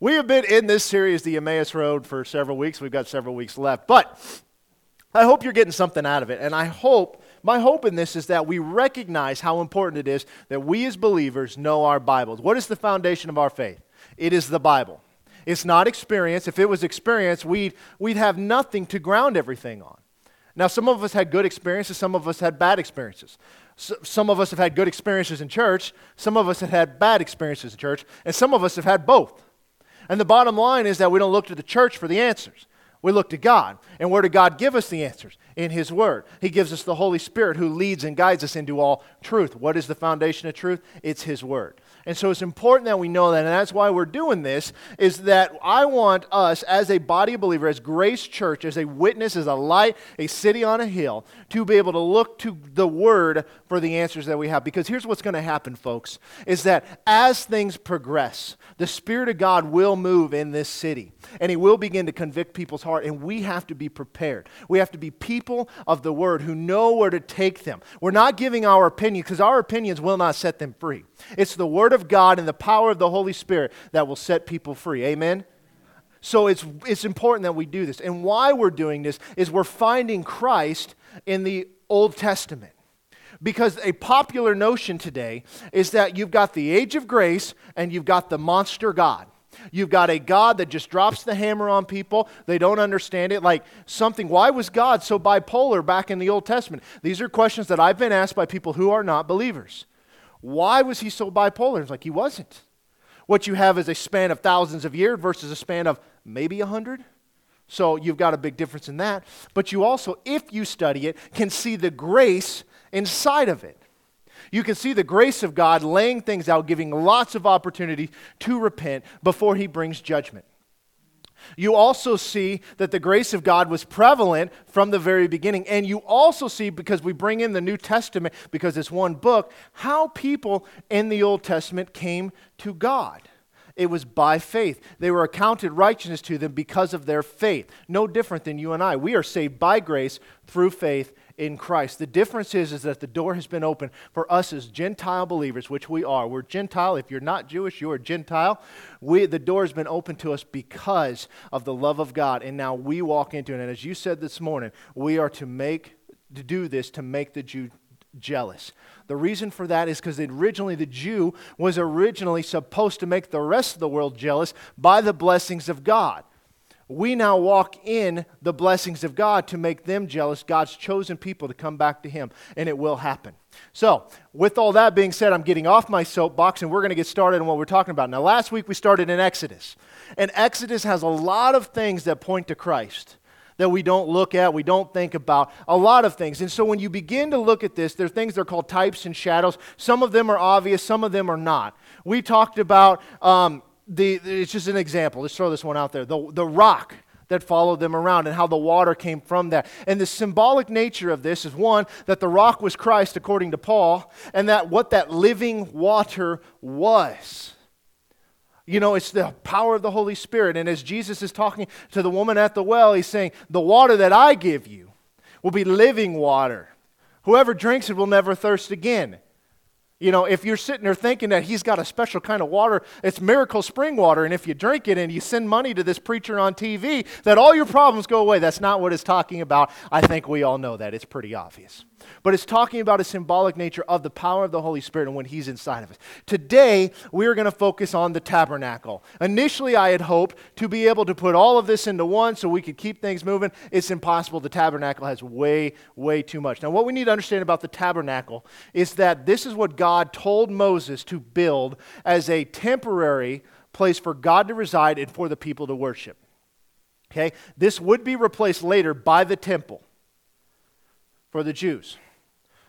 We have been in this series, the Emmaus Road, for several weeks. We've got several weeks left. But I hope you're getting something out of it. And I hope, my hope in this is that we recognize how important it is that we as believers know our Bibles. What is the foundation of our faith? It is the Bible. It's not experience. If it was experience, we'd, we'd have nothing to ground everything on. Now, some of us had good experiences, some of us had bad experiences. So, some of us have had good experiences in church, some of us have had bad experiences in church, and some of us have had both. And the bottom line is that we don't look to the church for the answers. We look to God. And where did God give us the answers? In His Word. He gives us the Holy Spirit who leads and guides us into all truth. What is the foundation of truth? It's His Word. And so it's important that we know that. And that's why we're doing this, is that I want us as a body of believers, as Grace Church, as a witness, as a light, a city on a hill, to be able to look to the Word for the answers that we have. Because here's what's going to happen, folks, is that as things progress, the Spirit of God will move in this city. And He will begin to convict people's heart. And we have to be prepared. We have to be people of the Word who know where to take them. We're not giving our opinion because our opinions will not set them free. It's the Word of God and the power of the Holy Spirit that will set people free. Amen? So it's, it's important that we do this. And why we're doing this is we're finding Christ in the Old Testament. Because a popular notion today is that you've got the age of grace and you've got the monster God. You've got a God that just drops the hammer on people. They don't understand it. Like something, why was God so bipolar back in the Old Testament? These are questions that I've been asked by people who are not believers. Why was he so bipolar? It's like he wasn't. What you have is a span of thousands of years versus a span of maybe a hundred. So you've got a big difference in that. But you also, if you study it, can see the grace inside of it. You can see the grace of God laying things out, giving lots of opportunity to repent before he brings judgment. You also see that the grace of God was prevalent from the very beginning. And you also see, because we bring in the New Testament, because it's one book, how people in the Old Testament came to God. It was by faith. They were accounted righteousness to them because of their faith. No different than you and I. We are saved by grace through faith in Christ. The difference is, is that the door has been open for us as Gentile believers, which we are. We're Gentile. If you're not Jewish, you're a Gentile. We, the door has been open to us because of the love of God. And now we walk into it. And as you said this morning, we are to make to do this to make the Jew jealous. The reason for that is because originally the Jew was originally supposed to make the rest of the world jealous by the blessings of God we now walk in the blessings of God to make them jealous, God's chosen people to come back to Him, and it will happen. So, with all that being said, I'm getting off my soapbox and we're going to get started on what we're talking about. Now, last week we started in Exodus, and Exodus has a lot of things that point to Christ that we don't look at, we don't think about, a lot of things. And so when you begin to look at this, there are things that are called types and shadows. Some of them are obvious, some of them are not. We talked about. Um, the, it's just an example. Let's throw this one out there. The, the rock that followed them around and how the water came from that. And the symbolic nature of this is one, that the rock was Christ, according to Paul, and that what that living water was. You know, it's the power of the Holy Spirit. And as Jesus is talking to the woman at the well, he's saying, The water that I give you will be living water. Whoever drinks it will never thirst again. You know, if you're sitting there thinking that he's got a special kind of water, it's miracle spring water, and if you drink it and you send money to this preacher on TV, that all your problems go away. That's not what it's talking about. I think we all know that. It's pretty obvious but it's talking about a symbolic nature of the power of the Holy Spirit and when He's inside of us. Today, we are going to focus on the tabernacle. Initially, I had hoped to be able to put all of this into one so we could keep things moving. It's impossible. The tabernacle has way, way too much. Now, what we need to understand about the tabernacle is that this is what God told Moses to build as a temporary place for God to reside and for the people to worship. Okay? This would be replaced later by the temple for the Jews.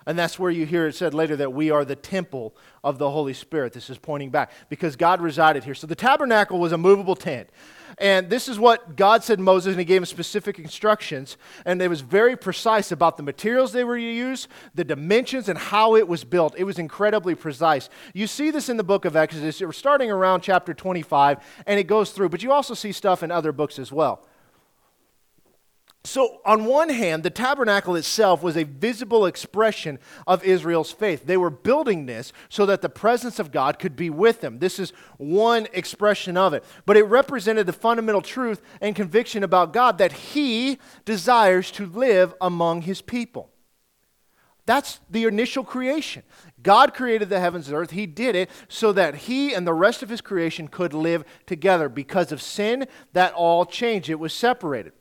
And that's where you hear it said later that we are the temple of the Holy Spirit. This is pointing back because God resided here. So the tabernacle was a movable tent. And this is what God said to Moses, and he gave him specific instructions. And it was very precise about the materials they were to use, the dimensions, and how it was built. It was incredibly precise. You see this in the book of Exodus. We're starting around chapter 25, and it goes through, but you also see stuff in other books as well. So, on one hand, the tabernacle itself was a visible expression of Israel's faith. They were building this so that the presence of God could be with them. This is one expression of it. But it represented the fundamental truth and conviction about God that He desires to live among His people. That's the initial creation. God created the heavens and earth. He did it so that He and the rest of His creation could live together. Because of sin, that all changed. It was separated.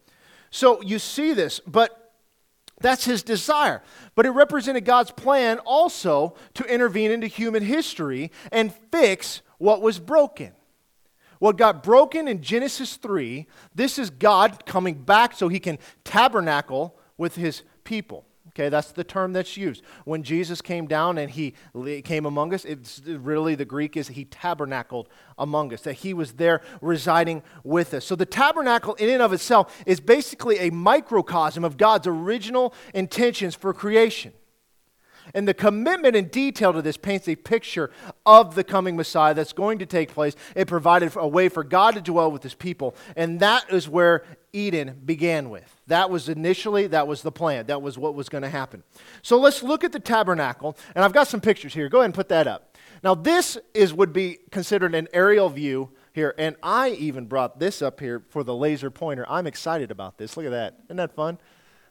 So you see this, but that's his desire. But it represented God's plan also to intervene into human history and fix what was broken. What got broken in Genesis 3, this is God coming back so he can tabernacle with his people. Okay, that's the term that's used. When Jesus came down and he came among us, it's really the Greek is he tabernacled among us, that he was there residing with us. So the tabernacle, in and of itself, is basically a microcosm of God's original intentions for creation. And the commitment and detail to this paints a picture of the coming Messiah that's going to take place. It provided a way for God to dwell with his people. And that is where Eden began with. That was initially, that was the plan. That was what was going to happen. So let's look at the tabernacle. And I've got some pictures here. Go ahead and put that up. Now, this is would be considered an aerial view here. And I even brought this up here for the laser pointer. I'm excited about this. Look at that. Isn't that fun?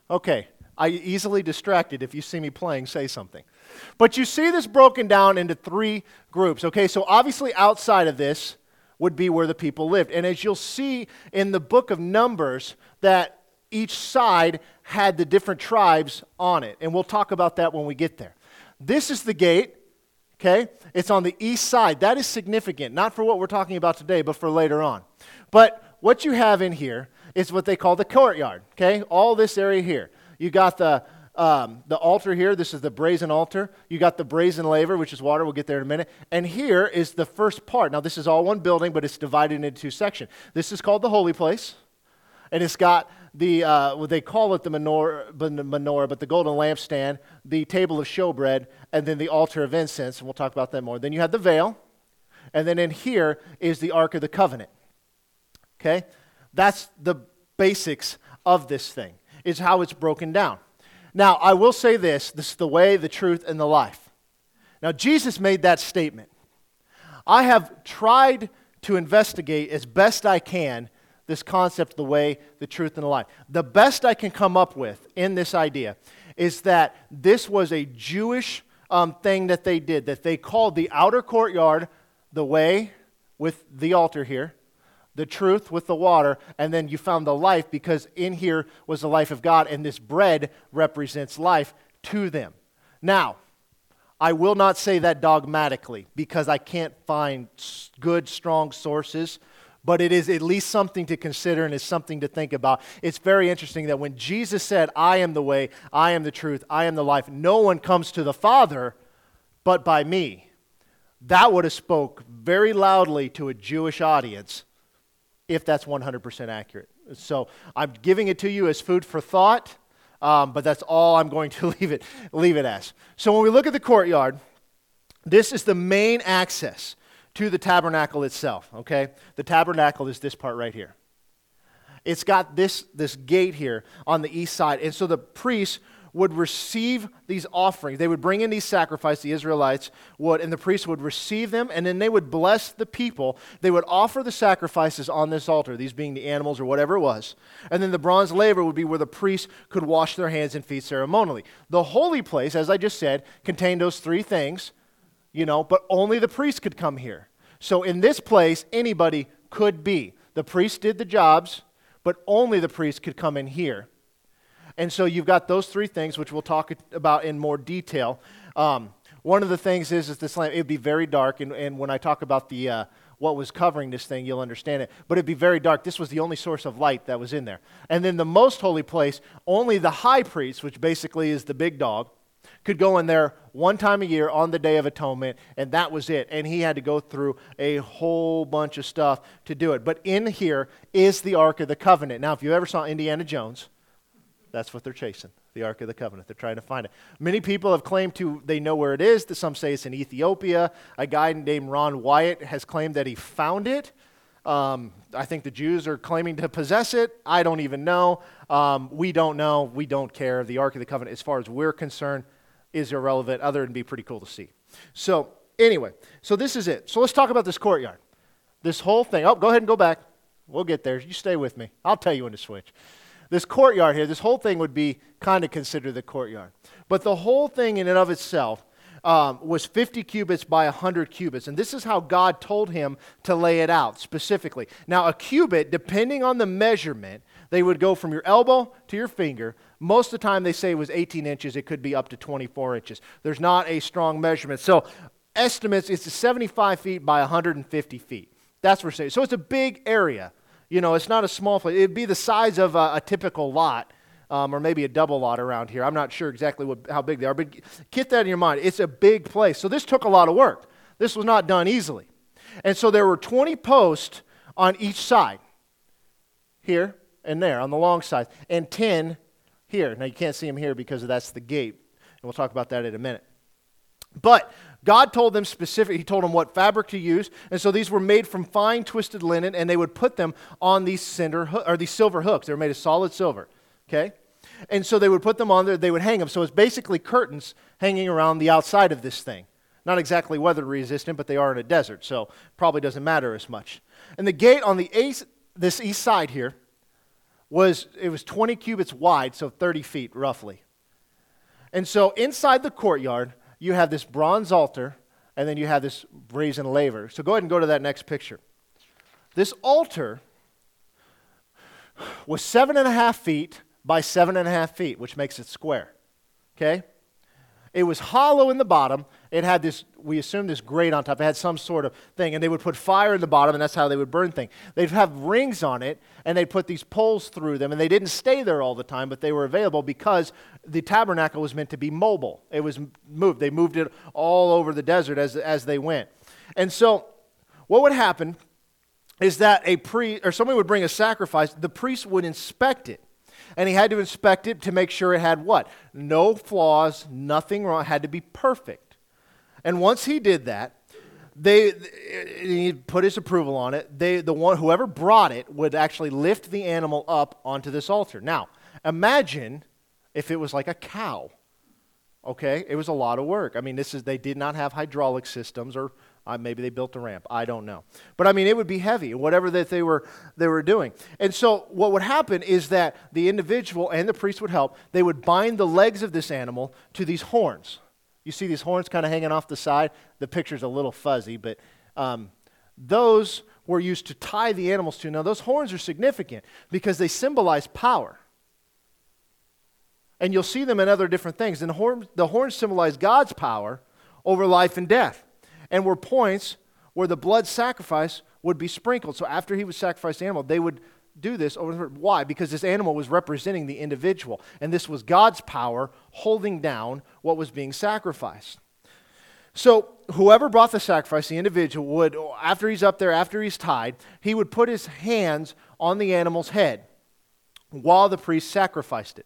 Okay. I easily distracted. If you see me playing, say something. But you see this broken down into three groups. Okay, so obviously outside of this would be where the people lived. And as you'll see in the book of Numbers, that each side had the different tribes on it. And we'll talk about that when we get there. This is the gate, okay? It's on the east side. That is significant, not for what we're talking about today, but for later on. But what you have in here is what they call the courtyard, okay? All this area here. You got the um, the altar here. This is the brazen altar. You got the brazen laver, which is water. We'll get there in a minute. And here is the first part. Now, this is all one building, but it's divided into two sections. This is called the holy place, and it's got the, uh, well, they call it the menorah, menorah, but the golden lampstand, the table of showbread, and then the altar of incense, and we'll talk about that more. Then you have the veil, and then in here is the Ark of the Covenant. Okay? That's the basics of this thing, is how it's broken down. Now, I will say this this is the way, the truth, and the life. Now, Jesus made that statement. I have tried to investigate as best I can this concept, the way, the truth, and the life. The best I can come up with in this idea is that this was a Jewish um, thing that they did, that they called the outer courtyard the way with the altar here, the truth with the water, and then you found the life because in here was the life of God, and this bread represents life to them. Now, I will not say that dogmatically because I can't find good, strong sources but it is at least something to consider and is something to think about. It's very interesting that when Jesus said, I am the way, I am the truth, I am the life, no one comes to the Father but by me. That would have spoke very loudly to a Jewish audience if that's 100% accurate. So I'm giving it to you as food for thought, um, but that's all I'm going to leave it, leave it as. So when we look at the courtyard, this is the main access to the tabernacle itself, okay? The tabernacle is this part right here. It's got this, this gate here on the east side. And so the priests would receive these offerings. They would bring in these sacrifices, the Israelites would, and the priests would receive them, and then they would bless the people. They would offer the sacrifices on this altar, these being the animals or whatever it was. And then the bronze laver would be where the priests could wash their hands and feet ceremonially. The holy place, as I just said, contained those three things you know, but only the priests could come here. So in this place, anybody could be. The priests did the jobs, but only the priests could come in here. And so you've got those three things, which we'll talk about in more detail. Um, one of the things is, is this lamp, it would be very dark, and, and when I talk about the, uh, what was covering this thing, you'll understand it. But it'd be very dark. This was the only source of light that was in there. And then the most holy place, only the high priest, which basically is the big dog, could go in there one time a year on the Day of Atonement, and that was it. And he had to go through a whole bunch of stuff to do it. But in here is the Ark of the Covenant. Now, if you ever saw Indiana Jones, that's what they're chasing the Ark of the Covenant. They're trying to find it. Many people have claimed to they know where it is. Some say it's in Ethiopia. A guy named Ron Wyatt has claimed that he found it. Um, I think the Jews are claiming to possess it. I don't even know. Um, we don't know. We don't care. The Ark of the Covenant, as far as we're concerned, is irrelevant, other than be pretty cool to see. So, anyway, so this is it. So let's talk about this courtyard. This whole thing. Oh, go ahead and go back. We'll get there. You stay with me. I'll tell you when to switch. This courtyard here, this whole thing would be kind of considered the courtyard. But the whole thing in and of itself um, was 50 cubits by 100 cubits. And this is how God told him to lay it out specifically. Now, a cubit, depending on the measurement, they would go from your elbow to your finger. Most of the time, they say it was 18 inches. It could be up to 24 inches. There's not a strong measurement. So, estimates, it's 75 feet by 150 feet. That's what we're saying. So, it's a big area. You know, it's not a small place. It'd be the size of a, a typical lot um, or maybe a double lot around here. I'm not sure exactly what, how big they are, but get that in your mind. It's a big place. So this took a lot of work. This was not done easily. And so there were 20 posts on each side, here and there on the long side, and 10 here. Now you can't see them here because that's the gate. And we'll talk about that in a minute. But God told them specific, He told them what fabric to use. And so these were made from fine twisted linen, and they would put them on these cinder or these silver hooks. They were made of solid silver. Okay? And so they would put them on there, they would hang them. So it's basically curtains hanging around the outside of this thing. Not exactly weather resistant, but they are in a desert, so probably doesn't matter as much. And the gate on the east, this east side here was it was 20 cubits wide, so 30 feet roughly. And so inside the courtyard, you have this bronze altar, and then you have this brazen laver. So go ahead and go to that next picture. This altar was seven and a half feet by seven and a half feet, which makes it square. Okay? It was hollow in the bottom. It had this, we assume, this grate on top. It had some sort of thing. And they would put fire in the bottom, and that's how they would burn things. They'd have rings on it, and they'd put these poles through them. And they didn't stay there all the time, but they were available because the tabernacle was meant to be mobile. It was moved. They moved it all over the desert as, as they went. And so, what would happen is that a priest, or somebody would bring a sacrifice, the priest would inspect it and he had to inspect it to make sure it had what? No flaws, nothing wrong, had to be perfect. And once he did that, they he put his approval on it. They the one whoever brought it would actually lift the animal up onto this altar. Now, imagine if it was like a cow. Okay, it was a lot of work. I mean, this is they did not have hydraulic systems or uh, maybe they built a ramp. I don't know. But I mean, it would be heavy, whatever that they were, they were doing. And so, what would happen is that the individual and the priest would help. They would bind the legs of this animal to these horns. You see these horns kind of hanging off the side? The picture's a little fuzzy, but um, those were used to tie the animals to. Now, those horns are significant because they symbolize power. And you'll see them in other different things. And the, the horns symbolize God's power over life and death and were points where the blood sacrifice would be sprinkled. So after he would sacrifice the animal, they would do this over why? Because this animal was representing the individual and this was god's power holding down what was being sacrificed. So whoever brought the sacrifice the individual would after he's up there after he's tied he would put his hands on the animal's head while the priest sacrificed it.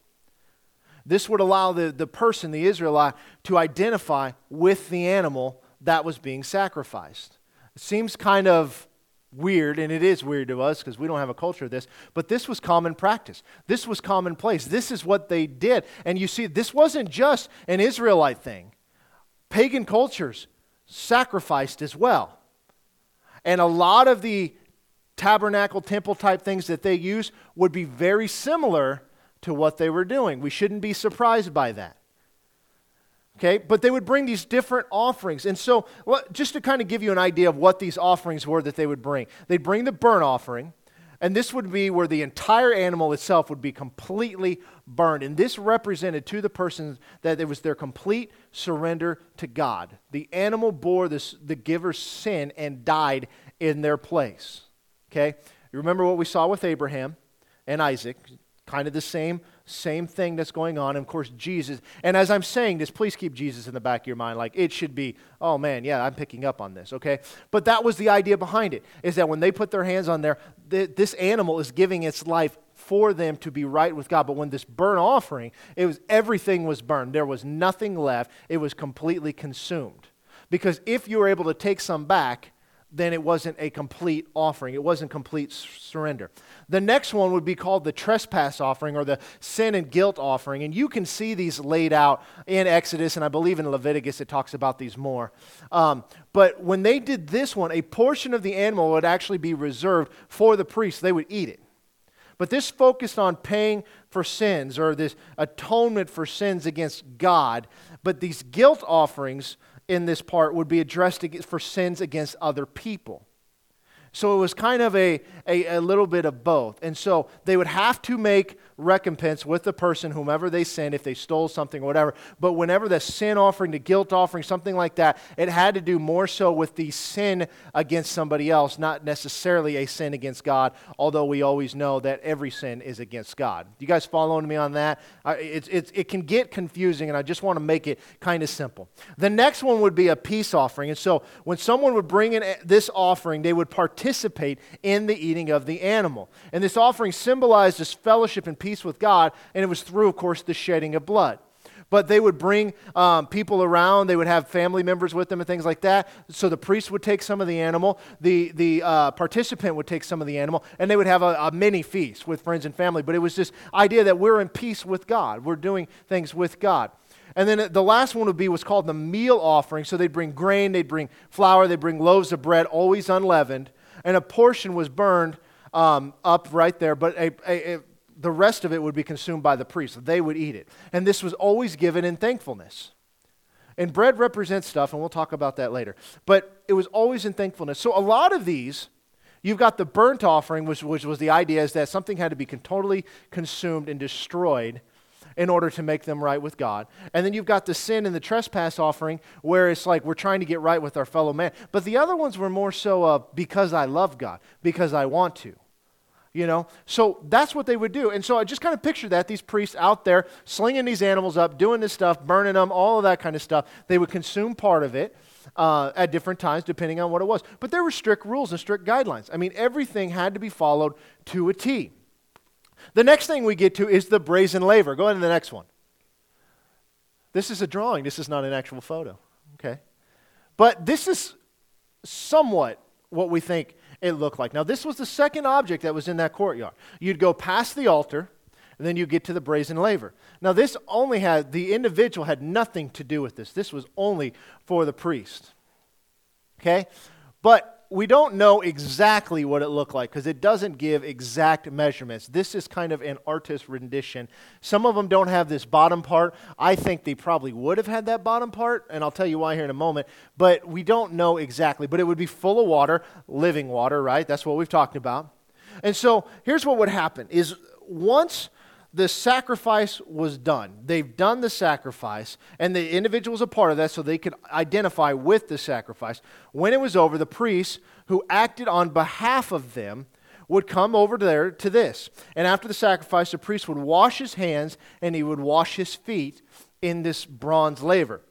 This would allow the, the person the israelite to identify with the animal that was being sacrificed. It seems kind of weird, and it is weird to us because we don't have a culture of this, but this was common practice. This was commonplace. This is what they did. And you see, this wasn't just an Israelite thing, pagan cultures sacrificed as well. And a lot of the tabernacle, temple type things that they use would be very similar to what they were doing. We shouldn't be surprised by that. Okay, but they would bring these different offerings. And so, well, just to kind of give you an idea of what these offerings were that they would bring, they'd bring the burnt offering, and this would be where the entire animal itself would be completely burned. And this represented to the person that it was their complete surrender to God. The animal bore this, the giver's sin and died in their place. Okay, you remember what we saw with Abraham and Isaac, kind of the same same thing that's going on. And of course, Jesus. And as I'm saying this, please keep Jesus in the back of your mind. Like it should be, oh man, yeah, I'm picking up on this, okay? But that was the idea behind it, is that when they put their hands on there, th- this animal is giving its life for them to be right with God. But when this burnt offering, it was everything was burned. There was nothing left. It was completely consumed. Because if you were able to take some back, then it wasn't a complete offering. It wasn't complete surrender. The next one would be called the trespass offering or the sin and guilt offering. And you can see these laid out in Exodus, and I believe in Leviticus it talks about these more. Um, but when they did this one, a portion of the animal would actually be reserved for the priest. They would eat it. But this focused on paying for sins or this atonement for sins against God. But these guilt offerings in this part would be addressed for sins against other people. So it was kind of a, a, a, little bit of both. And so they would have to make recompense with the person, whomever they sinned, if they stole something or whatever. But whenever the sin offering, the guilt offering, something like that, it had to do more so with the sin against somebody else, not necessarily a sin against God, although we always know that every sin is against God. You guys following me on that? It's, it's, it can get confusing, and I just want to make it kind of simple. The next one would be a peace offering. And so when someone would bring in eh, this offering, they would participate in the eating of the animal. And this offering symbolized fellowship and peace peace with God, and it was through, of course, the shedding of blood. But they would bring um, people around. They would have family members with them and things like that. So the priest would take some of the animal, the, the uh, participant would take some of the animal, and they would have a, a mini feast with friends and family. But it was this idea that we're in peace with God, we're doing things with God. And then the last one would be what's called the meal offering. So they'd bring grain, they'd bring flour, they'd bring loaves of bread, always unleavened, and a portion was burned um, up right there. But a, a, a the rest of it would be consumed by the priests. They would eat it. And this was always given in thankfulness. And bread represents stuff, and we'll talk about that later. But it was always in thankfulness. So a lot of these, you've got the burnt offering, which, which was the idea is that something had to be totally consumed and destroyed in order to make them right with God. And then you've got the sin and the trespass offering, where it's like we're trying to get right with our fellow man. But the other ones were more so because I love God, because I want to you know? So that's what they would do. And so i just kind of picture that these priests out there slinging these animals up doing this stuff burning them all of that kind of stuff. They would consume part of it uh, at different times depending on what it was. But there were strict rules and strict guidelines. I mean everything had to be followed to a t. The next thing we get to is the brazen laver. Go ahead to the next one. This is a drawing. This is not an actual photo okay? But this is somewhat what we think it looked like. Now, this was the second object that was in that courtyard. You'd go past the altar, and then you get to the brazen laver. Now, this only had, the individual had nothing to do with this. This was only for the priest. Okay? But we don't know exactly what it looked like because it doesn't give exact measurements. This is kind of an artist rendition. Some of them don't have this bottom part. I think they probably would have had that bottom part, and I'll tell you why here in a moment. But we don't know exactly. But it would be full of water, living water, right? That's what we've talked about. And so here's what would happen is once the sacrifice was done. They've done the sacrifice, and the individual's a part of that so they could identify with the sacrifice. When it was over, the priest who acted on behalf of them would come over there to this. And after the sacrifice, the priest would wash his hands and he would wash his feet in this bronze laver.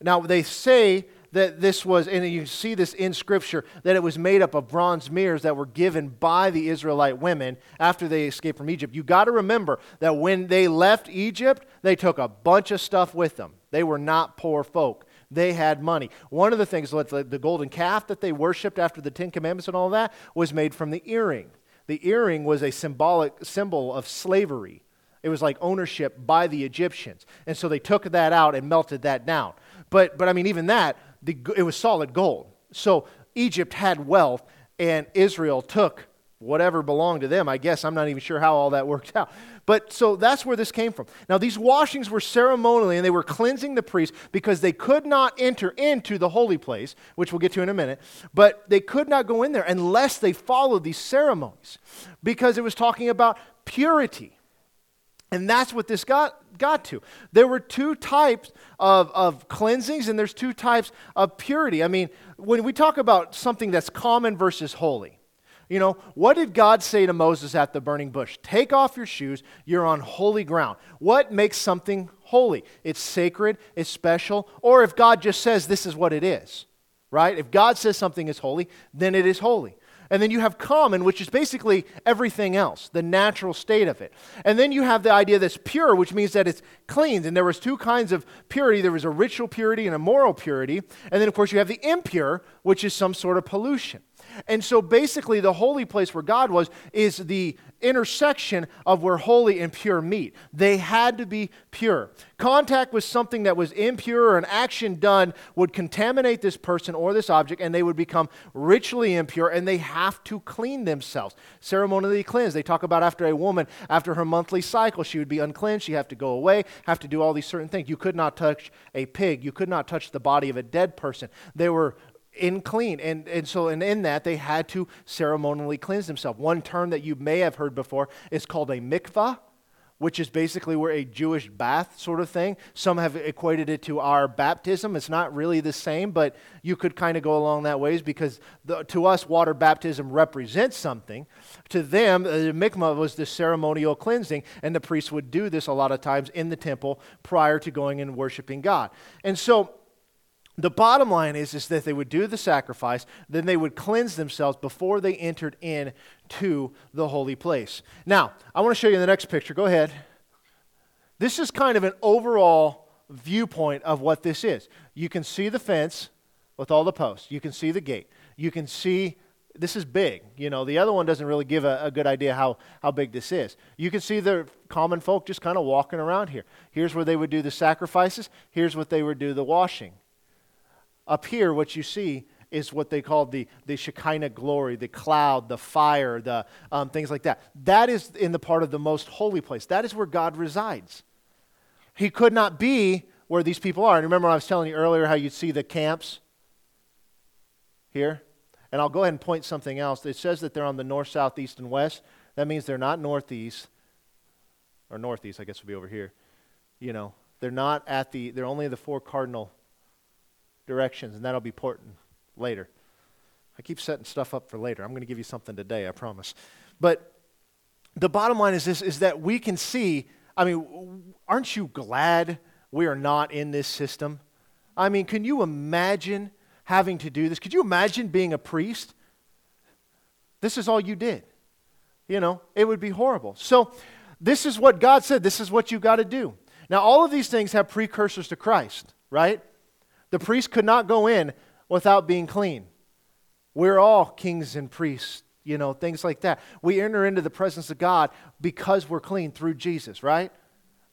Now, they say that this was, and you see this in Scripture, that it was made up of bronze mirrors that were given by the Israelite women after they escaped from Egypt. You got to remember that when they left Egypt, they took a bunch of stuff with them. They were not poor folk. They had money. One of the things, the golden calf that they worshiped after the Ten Commandments and all that, was made from the earring. The earring was a symbolic symbol of slavery. It was like ownership by the Egyptians. And so they took that out and melted that down. But, but I mean, even that, the, it was solid gold. So Egypt had wealth, and Israel took whatever belonged to them. I guess I'm not even sure how all that worked out. But so that's where this came from. Now, these washings were ceremonially, and they were cleansing the priests because they could not enter into the holy place, which we'll get to in a minute. But they could not go in there unless they followed these ceremonies because it was talking about purity. And that's what this got, got to. There were two types of, of cleansings, and there's two types of purity. I mean, when we talk about something that's common versus holy, you know, what did God say to Moses at the burning bush? Take off your shoes, you're on holy ground. What makes something holy? It's sacred, it's special, or if God just says this is what it is, right? If God says something is holy, then it is holy. And then you have common, which is basically everything else, the natural state of it. And then you have the idea that's pure, which means that it's cleansed. And there was two kinds of purity. There was a ritual purity and a moral purity. And then, of course, you have the impure, which is some sort of pollution. And so basically, the holy place where God was is the intersection of where holy and pure meet. They had to be pure. Contact with something that was impure or an action done would contaminate this person or this object, and they would become ritually impure, and they have to clean themselves. Ceremonially cleansed. They talk about after a woman, after her monthly cycle, she would be uncleansed, She'd have to go away, have to do all these certain things. You could not touch a pig, you could not touch the body of a dead person. They were in clean. And, and so, and in that, they had to ceremonially cleanse themselves. One term that you may have heard before is called a mikvah, which is basically where a Jewish bath sort of thing. Some have equated it to our baptism. It's not really the same, but you could kind of go along that ways because the, to us, water baptism represents something. To them, uh, the mikvah was the ceremonial cleansing, and the priests would do this a lot of times in the temple prior to going and worshiping God. And so, the bottom line is, is that they would do the sacrifice, then they would cleanse themselves before they entered in to the holy place. Now, I want to show you the next picture. Go ahead. This is kind of an overall viewpoint of what this is. You can see the fence with all the posts. You can see the gate. You can see this is big. You know, the other one doesn't really give a, a, good idea how, how big this is. You can see the common folk just kind of walking around here. Here's where they would do the sacrifices. Here's what they would do the washing. Up here, what you see is what they call the, the Shekinah glory, the cloud, the fire, the um, things like that. That is in the part of the most holy place. That is where God resides. He could not be where these people are. And remember, I was telling you earlier how you'd see the camps here? And I'll go ahead and point something else. It says that they're on the north, south, east, and west. That means they're not northeast, or northeast, I guess would be over here. You know, they're not at the, they're only the four cardinal directions, and that'll be important later. I keep setting stuff up for later. I'm going to give you something today, I promise. But the bottom line is this is that we can see, I mean, aren't you glad we are not in this system? I mean, can you imagine having to do this? Could you imagine being a priest? This is all you did. You know, it would be horrible. So, this is what God said. This is what you got to do. Now, all of these things have precursors to Christ, right? The priest could not go in without being clean. We're all kings and priests, you know, things like that. We enter into the presence of God because we're clean through Jesus, right?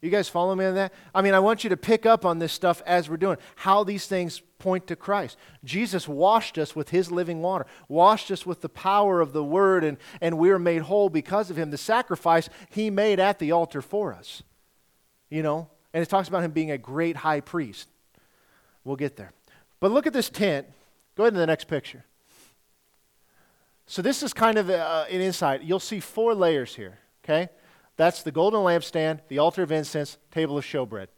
You guys follow me on that? I mean, I want you to pick up on this stuff as we're doing, how these things point to Christ. Jesus washed us with his living water, washed us with the power of the word, and, and we are made whole because of him. The sacrifice he made at the altar for us. You know, and it talks about him being a great high priest. We'll get there. But look at this tent. Go ahead to the next picture. So this is kind of uh, an insight. You'll see four layers here, okay? That's the golden lampstand, the altar of incense, table of showbread.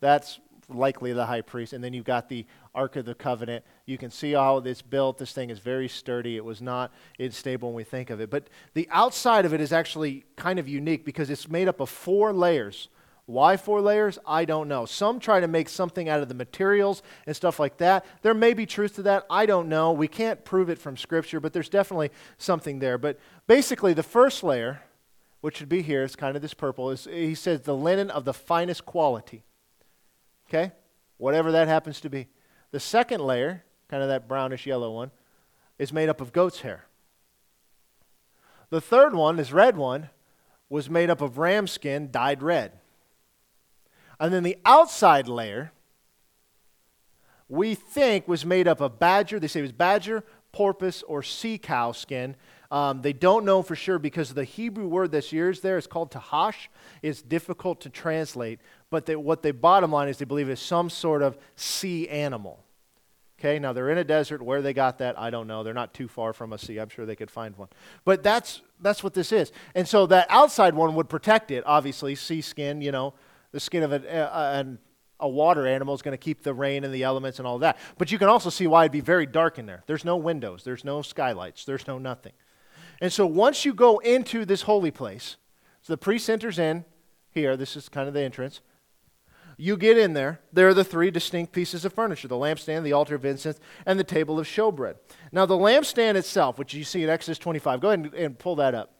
That's likely the high priest. And then you've got the Ark of the Covenant. You can see how it's built. This thing is very sturdy. It was not unstable when we think of it. But the outside of it is actually kind of unique because it's made up of four layers why four layers? I don't know. Some try to make something out of the materials and stuff like that. There may be truth to that. I don't know. We can't prove it from Scripture, but there's definitely something there. But basically, the first layer, which should be here, is kind of this purple, is he says the linen of the finest quality. Okay? Whatever that happens to be. The second layer, kind of that brownish yellow one, is made up of goat's hair. The third one, this red one, was made up of ram skin dyed red. And then the outside layer, we think was made up of badger. They say it was badger, porpoise, or sea cow skin. Um, they don't know for sure because the Hebrew word that's used there is called tahash. It's difficult to translate, but they, what the bottom line is they believe is some sort of sea animal. Okay, now they're in a desert. Where they got that, I don't know. They're not too far from a sea. I'm sure they could find one. But that's, that's what this is. And so that outside one would protect it, obviously, sea skin, you know, the skin of a, uh, a, a water animal is going to keep the rain and the elements and all that. But you can also see why it'd be very dark in there. There's no windows, there's no skylights, there's no nothing. And so once you go into this holy place, so the priest enters in here, this is kind of the entrance. You get in there, there are the three distinct pieces of furniture the lampstand, the altar of incense, and the table of showbread. Now, the lampstand itself, which you see in Exodus 25, go ahead and pull that up,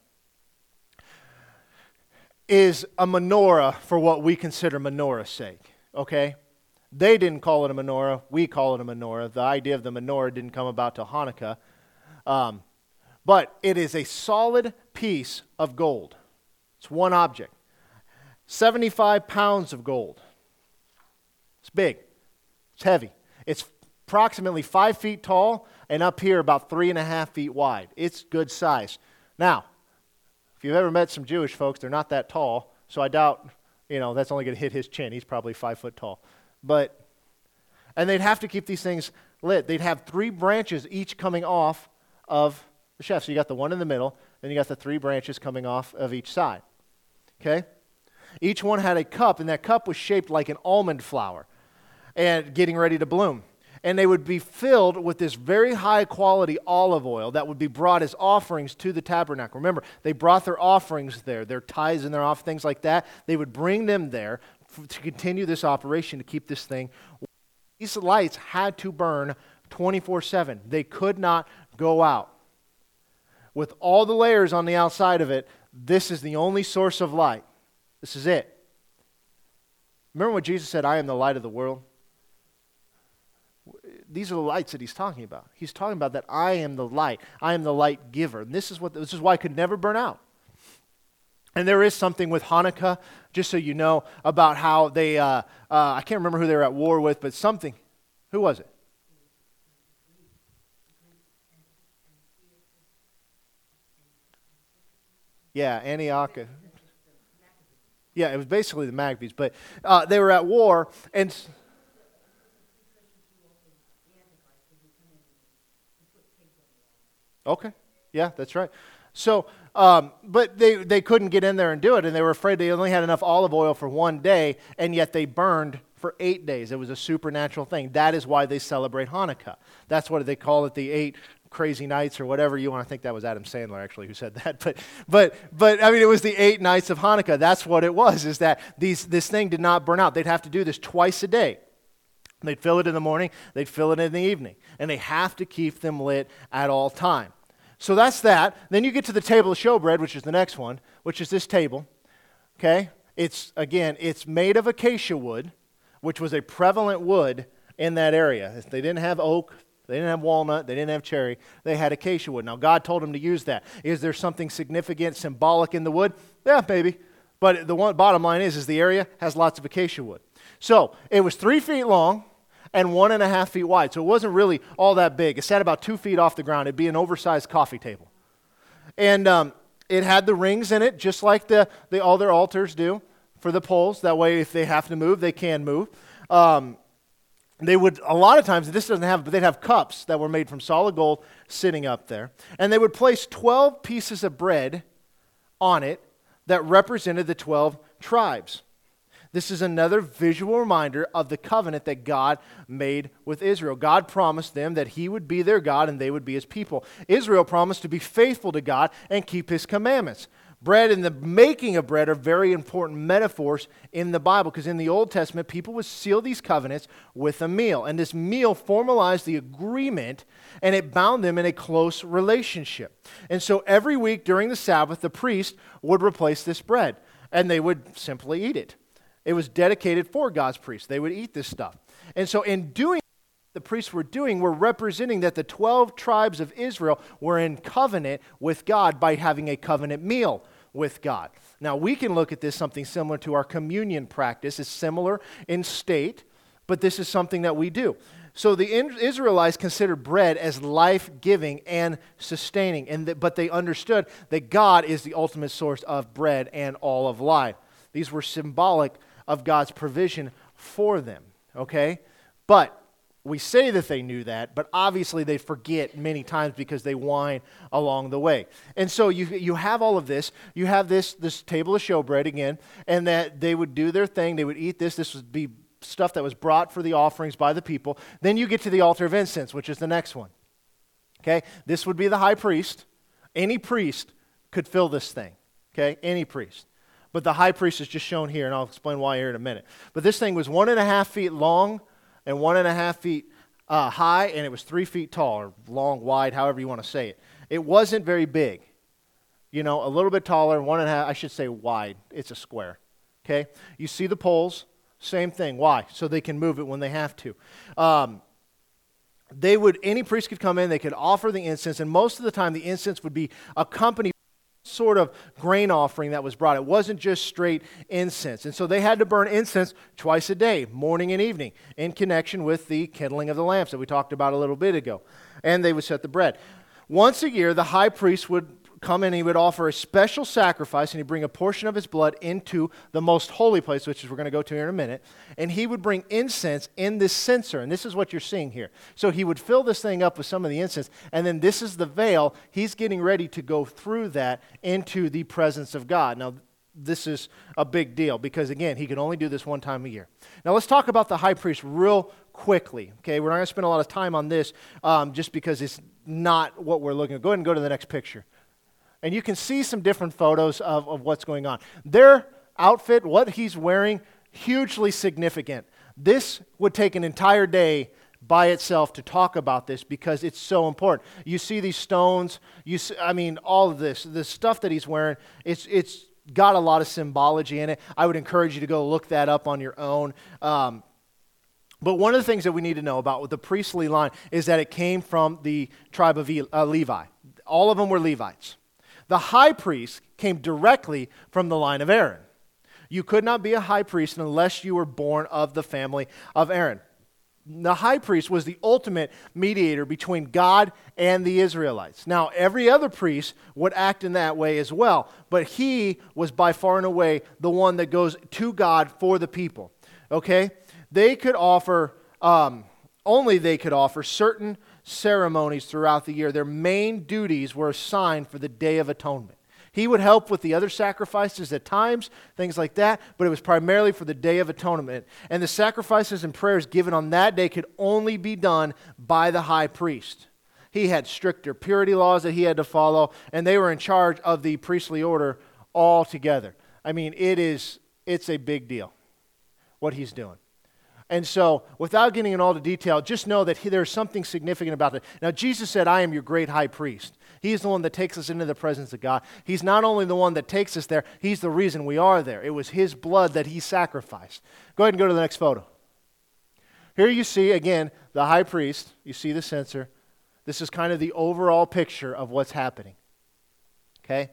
is a menorah for what we consider menorah's sake, okay? They didn't call it a menorah, we call it a menorah. The idea of the menorah didn't come about till Hanukkah. Um, but it is a solid piece of gold. It's one object. 75 pounds of gold. It's big, it's heavy. It's approximately five feet tall and up here about three and a half feet wide. It's good size. Now, if you've ever met some Jewish folks, they're not that tall, so I doubt, you know, that's only going to hit his chin. He's probably five foot tall. But, and they'd have to keep these things lit. They'd have three branches each coming off of the chef. So you got the one in the middle, and you got the three branches coming off of each side. Okay? Each one had a cup, and that cup was shaped like an almond flower and getting ready to bloom. And they would be filled with this very high quality olive oil that would be brought as offerings to the tabernacle. Remember, they brought their offerings there, their tithes and their off things like that. They would bring them there to continue this operation to keep this thing. These lights had to burn 24 7. They could not go out. With all the layers on the outside of it, this is the only source of light. This is it. Remember what Jesus said, I am the light of the world? These are the lights that he's talking about. He's talking about that I am the light. I am the light giver. And this is what this is why I could never burn out. And there is something with Hanukkah, just so you know, about how they, uh, uh, I can't remember who they were at war with, but something. Who was it? Yeah, Antioch. Yeah, it was basically the Maccabees, but uh, they were at war, and Okay. Yeah, that's right. So, um, but they, they couldn't get in there and do it, and they were afraid they only had enough olive oil for one day, and yet they burned for eight days. It was a supernatural thing. That is why they celebrate Hanukkah. That's what they call it, the eight crazy nights or whatever you want to think that was Adam Sandler actually who said that but but but I mean it was the eight nights of Hanukkah that's what it was is that these this thing did not burn out they'd have to do this twice a day they'd fill it in the morning they'd fill it in the evening and they have to keep them lit at all time so that's that. Then you get to the table of showbread, which is the next one, which is this table. Okay? It's, again, it's made of acacia wood, which was a prevalent wood in that area. They didn't have oak, they didn't have walnut, they didn't have cherry, they had acacia wood. Now, God told them to use that. Is there something significant, symbolic in the wood? Yeah, maybe. But the one, bottom line is, is the area has lots of acacia wood. So it was three feet long, and one and a half feet wide. So it wasn't really all that big. It sat about two feet off the ground. It'd be an oversized coffee table. And um, it had the rings in it, just like the, the, all their altars do for the poles. That way, if they have to move, they can move. Um, they would, a lot of times, this doesn't have, but they'd have cups that were made from solid gold sitting up there. And they would place 12 pieces of bread on it that represented the 12 tribes. This is another visual reminder of the covenant that God made with Israel. God promised them that He would be their God and they would be His people. Israel promised to be faithful to God and keep His commandments. Bread and the making of bread are very important metaphors in the Bible because in the Old Testament, people would seal these covenants with a meal. And this meal formalized the agreement and it bound them in a close relationship. And so every week during the Sabbath, the priest would replace this bread and they would simply eat it. It was dedicated for God's priests. They would eat this stuff. And so, in doing the priests were doing were representing that the 12 tribes of Israel were in covenant with God by having a covenant meal with God. Now, we can look at this something similar to our communion practice. It's similar in state, but this is something that we do. So the Israelites considered bread as life giving and sustaining, and but they understood that God is the ultimate source of bread and all of life. These were symbolic of God's provision for them, okay? But we say that they knew that, but obviously they forget many times because they whine along the way. And so you, you have all of this. You have this, this table of showbread again, and that they would do their thing. They would eat this. This would be stuff that was brought for the offerings by the people. Then you get to the altar of incense, which is the next one. Okay? This would be the high priest. Any priest could fill this thing. Okay? Any priest. But the high priest is just shown here, and I'll explain why here in a minute. But this thing was one and a half feet long and one and a half feet uh, high, and it was three feet tall, or long, wide, however you want to say it. It wasn't very big. You know, a little bit taller, one and a half, I should say wide. It's a square. Okay? You see the poles, same thing. Why? So they can move it when they have to. Um, they would, any priest could come in, they could offer the incense, and most of the time the incense would be accompanied sort of grain offering that was brought. It wasn't just straight incense. And so they had to burn incense twice a day, morning and evening, in connection with the kindling of the lamps that we talked about a little bit ago. And they would set the bread. Once a year, the high priest would come in and he would offer a special sacrifice and he'd bring a portion of his blood into the most holy place, which is we're going to go to here in a minute. And he would bring incense in this censer. And this is what you're seeing here. So he would fill this thing up with some of the incense. And then this is the veil. He's getting ready to go through that into the presence of God. Now, this is a big deal because, again, he can only do this one time a year. Now, let's talk about the high priest real quickly. Okay, we're not going to spend a lot of time on this um, just because it's not what we're looking at. Go ahead and go to the next picture. And you can see some different photos of, of what's going on. Their outfit, what he's wearing, hugely significant. This would take an entire day by itself to talk about this because it's so important. You see these stones, you see, I mean, all of this, the stuff that he's wearing, it's, it's got a lot of symbology in it. I would encourage you to go look that up on your own. Um, but one of the things that we need to know about with the priestly line is that it came from the tribe of uh, Levi. All of them were Levites. The high priest came directly from the line of Aaron. You could not be a high priest unless you were born of the family of Aaron. The high priest was the ultimate mediator between God and the Israelites. Now, every other priest would act in that way as well, but he was by far and away the one that goes to God for the people. Okay? They could offer, um, only they could offer certain ceremonies throughout the year. Their main duties were assigned for the Day of Atonement. He would help with the other sacrifices at times, things like that, but it was primarily for the Day of Atonement. And the sacrifices and prayers given on that day could only be done by the high priest. He had stricter purity laws that he had to follow, and they were in charge of the priestly order altogether. I mean, it is it's a big deal what he's doing. And so, without getting in all the detail, just know that he, there's something significant about it. Now, Jesus said, I am your great high priest. He's the one that takes us into the presence of God. He's not only the one that takes us there, he's the reason we are there. It was his blood that he sacrificed. Go ahead and go to the next photo. Here you see, again, the high priest. You see the censer. This is kind of the overall picture of what's happening. Okay?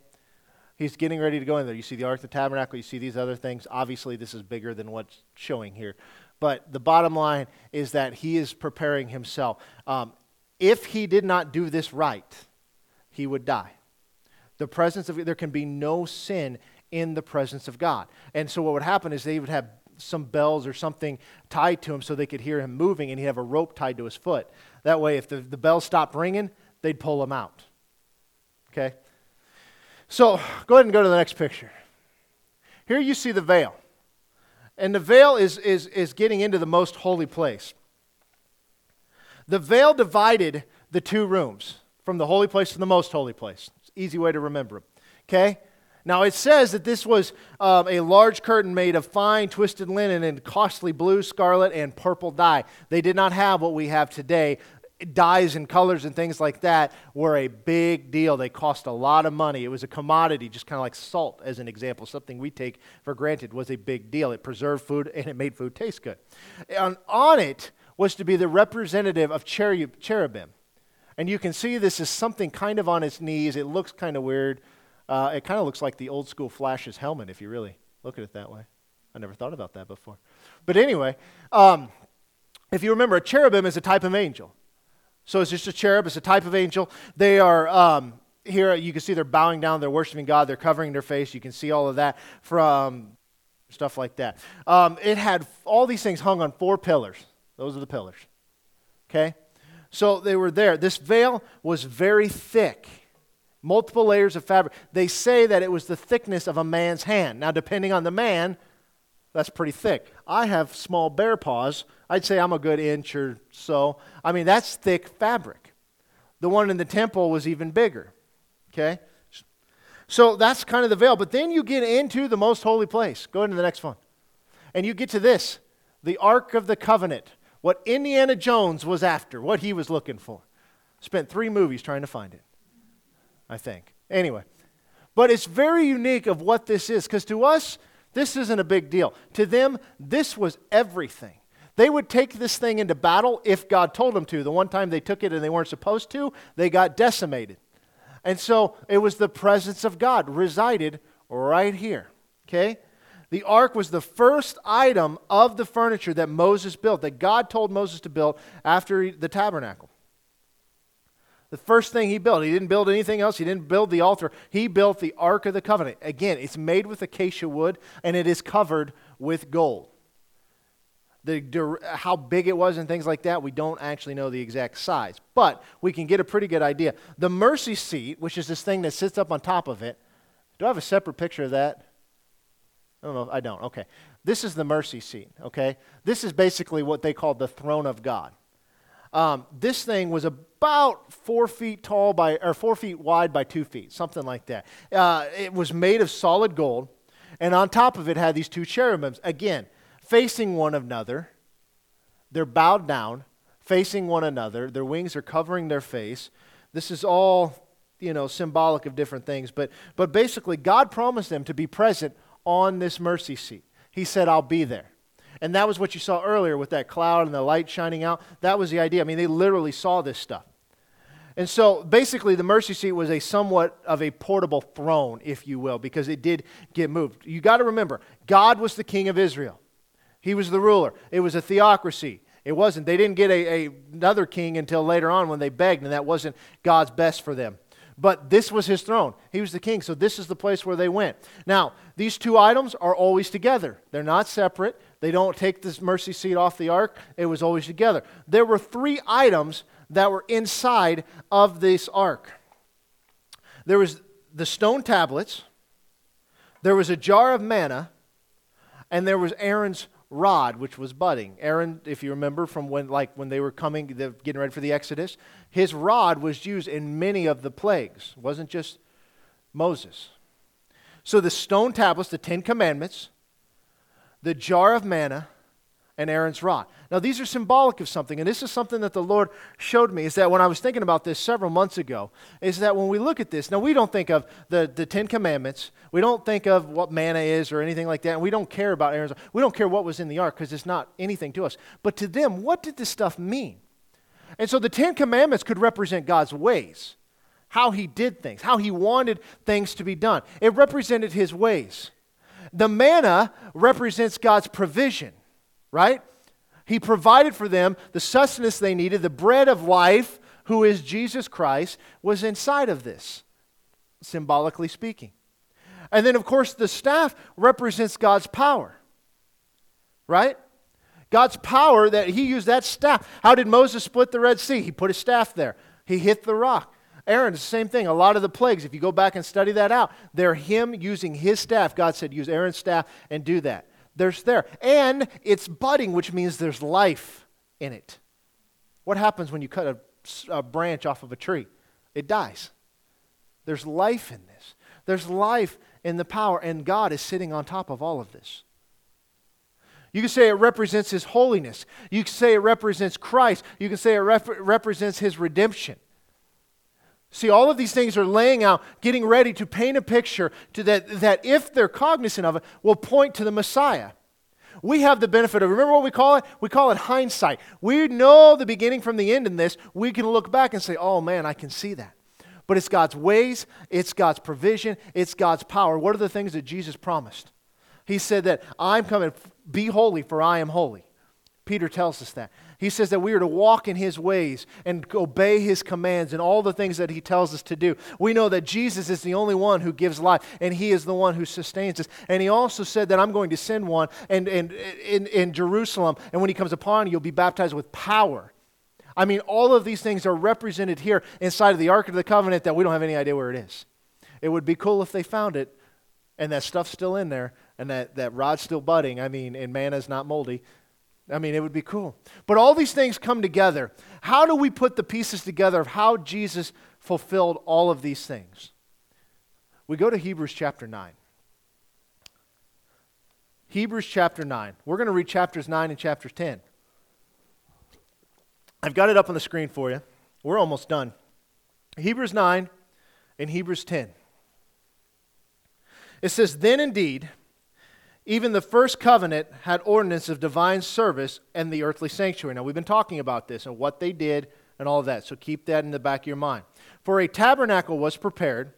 He's getting ready to go in there. You see the Ark of the Tabernacle, you see these other things. Obviously, this is bigger than what's showing here. But the bottom line is that he is preparing himself. Um, if he did not do this right, he would die. The presence of there can be no sin in the presence of God. And so what would happen is they would have some bells or something tied to him so they could hear him moving, and he'd have a rope tied to his foot. That way, if the, the bell stopped ringing, they'd pull him out. Okay? So go ahead and go to the next picture. Here you see the veil. And the veil is, is, is getting into the most holy place. The veil divided the two rooms from the holy place to the most holy place. It's easy way to remember them. Okay? Now it says that this was um, a large curtain made of fine twisted linen and costly blue, scarlet, and purple dye. They did not have what we have today dyes and colors and things like that were a big deal. They cost a lot of money. It was a commodity, just kind of like salt, as an example. Something we take for granted was a big deal. It preserved food and it made food taste good. And on it was to be the representative of cherubim. And you can see this is something kind of on its knees. It looks kind of weird. Uh, it kind of looks like the old school Flash's helmet, if you really look at it that way. I never thought about that before. But anyway, um, if you remember, a cherubim is a type of angel. So it's just a cherub, it's a type of angel. They are, um, here you can see they're bowing down, they're worshiping God, they're covering their face. You can see all of that from stuff like that. Um, it had all these things hung on four pillars. Those are the pillars. Okay? So they were there. This veil was very thick, multiple layers of fabric. They say that it was the thickness of a man's hand. Now, depending on the man, that's pretty thick. I have small bear paws. I'd say I'm a good inch or so. I mean, that's thick fabric. The one in the temple was even bigger. Okay? So that's kind of the veil. But then you get into the most holy place. Go into the next one. And you get to this the Ark of the Covenant. What Indiana Jones was after, what he was looking for. Spent three movies trying to find it, I think. Anyway, but it's very unique of what this is because to us, this isn't a big deal. To them, this was everything. They would take this thing into battle if God told them to. The one time they took it and they weren't supposed to, they got decimated. And so it was the presence of God resided right here. Okay? The ark was the first item of the furniture that Moses built, that God told Moses to build after the tabernacle. The first thing he built, he didn't build anything else. He didn't build the altar. He built the Ark of the Covenant. Again, it's made with acacia wood and it is covered with gold. The, how big it was and things like that, we don't actually know the exact size, but we can get a pretty good idea. The mercy seat, which is this thing that sits up on top of it, do I have a separate picture of that? I don't know. I don't. Okay. This is the mercy seat, okay? This is basically what they call the throne of God. Um, this thing was about four feet tall by, or four feet wide by two feet, something like that. Uh, it was made of solid gold, and on top of it had these two cherubims. Again, facing one another. They're bowed down, facing one another. Their wings are covering their face. This is all, you know, symbolic of different things. But, but basically, God promised them to be present on this mercy seat. He said, I'll be there. And that was what you saw earlier with that cloud and the light shining out. That was the idea. I mean, they literally saw this stuff. And so basically, the mercy seat was a somewhat of a portable throne, if you will, because it did get moved. You got to remember, God was the king of Israel. He was the ruler. It was a theocracy. It wasn't. They didn't get a, a, another king until later on when they begged, and that wasn't God's best for them. But this was his throne. He was the king, so this is the place where they went. Now, these two items are always together. They're not separate. They don't take this mercy seat off the ark. It was always together. There were three items that were inside of this ark. There was the stone tablets, there was a jar of manna, and there was Aaron's rod which was budding. Aaron, if you remember from when like when they were coming getting ready for the Exodus, his rod was used in many of the plagues. It wasn't just Moses. So the stone tablets, the 10 commandments, the jar of manna, and Aaron's rod. Now, these are symbolic of something, and this is something that the Lord showed me. Is that when I was thinking about this several months ago, is that when we look at this, now we don't think of the, the Ten Commandments, we don't think of what manna is or anything like that, and we don't care about Aaron's, we don't care what was in the ark because it's not anything to us. But to them, what did this stuff mean? And so the Ten Commandments could represent God's ways, how He did things, how He wanted things to be done. It represented His ways. The manna represents God's provision right? He provided for them the sustenance they needed. The bread of life, who is Jesus Christ, was inside of this, symbolically speaking. And then, of course, the staff represents God's power, right? God's power that he used that staff. How did Moses split the Red Sea? He put his staff there, he hit the rock. Aaron, the same thing. A lot of the plagues, if you go back and study that out, they're him using his staff. God said, use Aaron's staff and do that there's there. And it's budding, which means there's life in it. What happens when you cut a, a branch off of a tree? It dies. There's life in this. There's life in the power, and God is sitting on top of all of this. You can say it represents His holiness. You can say it represents Christ. You can say it rep- represents His redemption. See, all of these things are laying out, getting ready to paint a picture to that, that if they're cognizant of it, will point to the Messiah. We have the benefit of, remember what we call it? We call it hindsight. We know the beginning from the end in this. We can look back and say, oh man, I can see that. But it's God's ways, it's God's provision, it's God's power. What are the things that Jesus promised? He said that I'm coming, be holy, for I am holy. Peter tells us that. He says that we are to walk in his ways and obey his commands and all the things that he tells us to do. We know that Jesus is the only one who gives life and he is the one who sustains us. And he also said that I'm going to send one and, and, in, in Jerusalem, and when he comes upon you, you'll be baptized with power. I mean, all of these things are represented here inside of the Ark of the Covenant that we don't have any idea where it is. It would be cool if they found it and that stuff's still in there and that, that rod's still budding. I mean, and manna's not moldy. I mean, it would be cool. But all these things come together. How do we put the pieces together of how Jesus fulfilled all of these things? we go to Hebrews chapter 9. Hebrews chapter 9. We're going to read chapters 9 and chapters 10. I've got it up on the screen for you. We're almost done. Hebrews 9 and Hebrews 10. It says, Then indeed, even the first covenant had ordinance of divine service and the earthly sanctuary. Now, we've been talking about this and what they did and all of that, so keep that in the back of your mind. For a tabernacle was prepared,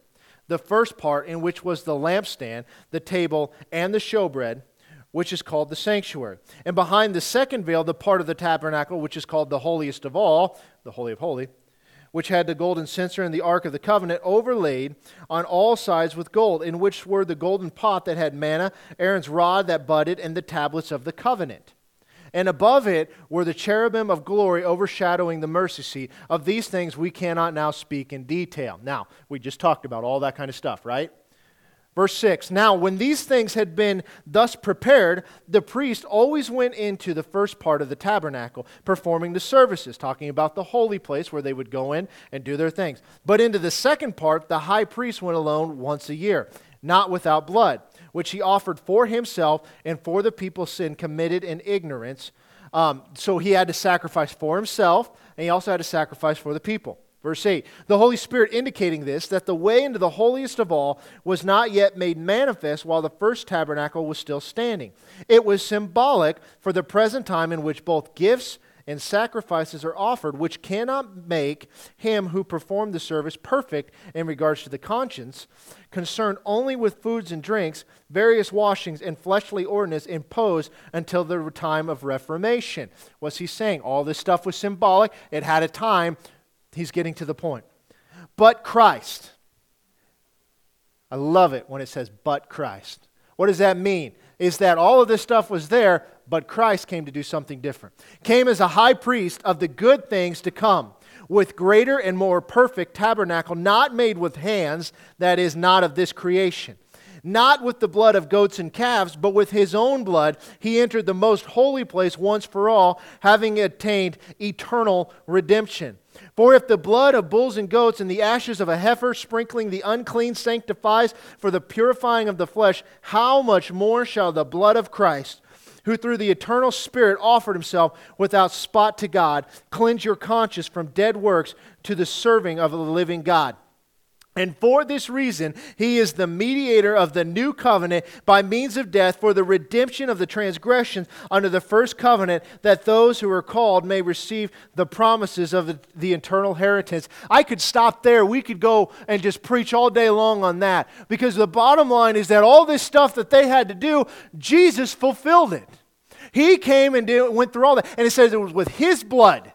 the first part in which was the lampstand, the table, and the showbread, which is called the sanctuary. And behind the second veil, the part of the tabernacle, which is called the holiest of all, the Holy of Holies, which had the golden censer and the ark of the covenant overlaid on all sides with gold, in which were the golden pot that had manna, Aaron's rod that budded, and the tablets of the covenant. And above it were the cherubim of glory overshadowing the mercy seat. Of these things we cannot now speak in detail. Now, we just talked about all that kind of stuff, right? Verse 6 Now, when these things had been thus prepared, the priest always went into the first part of the tabernacle, performing the services, talking about the holy place where they would go in and do their things. But into the second part, the high priest went alone once a year, not without blood, which he offered for himself and for the people's sin committed in ignorance. Um, so he had to sacrifice for himself, and he also had to sacrifice for the people. Verse 8 The Holy Spirit indicating this, that the way into the holiest of all was not yet made manifest while the first tabernacle was still standing. It was symbolic for the present time in which both gifts and sacrifices are offered, which cannot make him who performed the service perfect in regards to the conscience, concerned only with foods and drinks, various washings, and fleshly ordinance imposed until the time of Reformation. What's he saying? All this stuff was symbolic, it had a time He's getting to the point. But Christ. I love it when it says, but Christ. What does that mean? Is that all of this stuff was there, but Christ came to do something different. Came as a high priest of the good things to come, with greater and more perfect tabernacle, not made with hands, that is, not of this creation. Not with the blood of goats and calves, but with his own blood, he entered the most holy place once for all, having attained eternal redemption. For if the blood of bulls and goats and the ashes of a heifer sprinkling the unclean sanctifies for the purifying of the flesh, how much more shall the blood of Christ, who through the eternal Spirit offered himself without spot to God, cleanse your conscience from dead works to the serving of the living God? And for this reason, he is the mediator of the new covenant by means of death for the redemption of the transgressions under the first covenant, that those who are called may receive the promises of the, the, eternal inheritance. I could stop there. We could go and just preach all day long on that. Because the bottom line is that all this stuff that they had to do, Jesus fulfilled it. He came and did, went through all that. And it says it was with his blood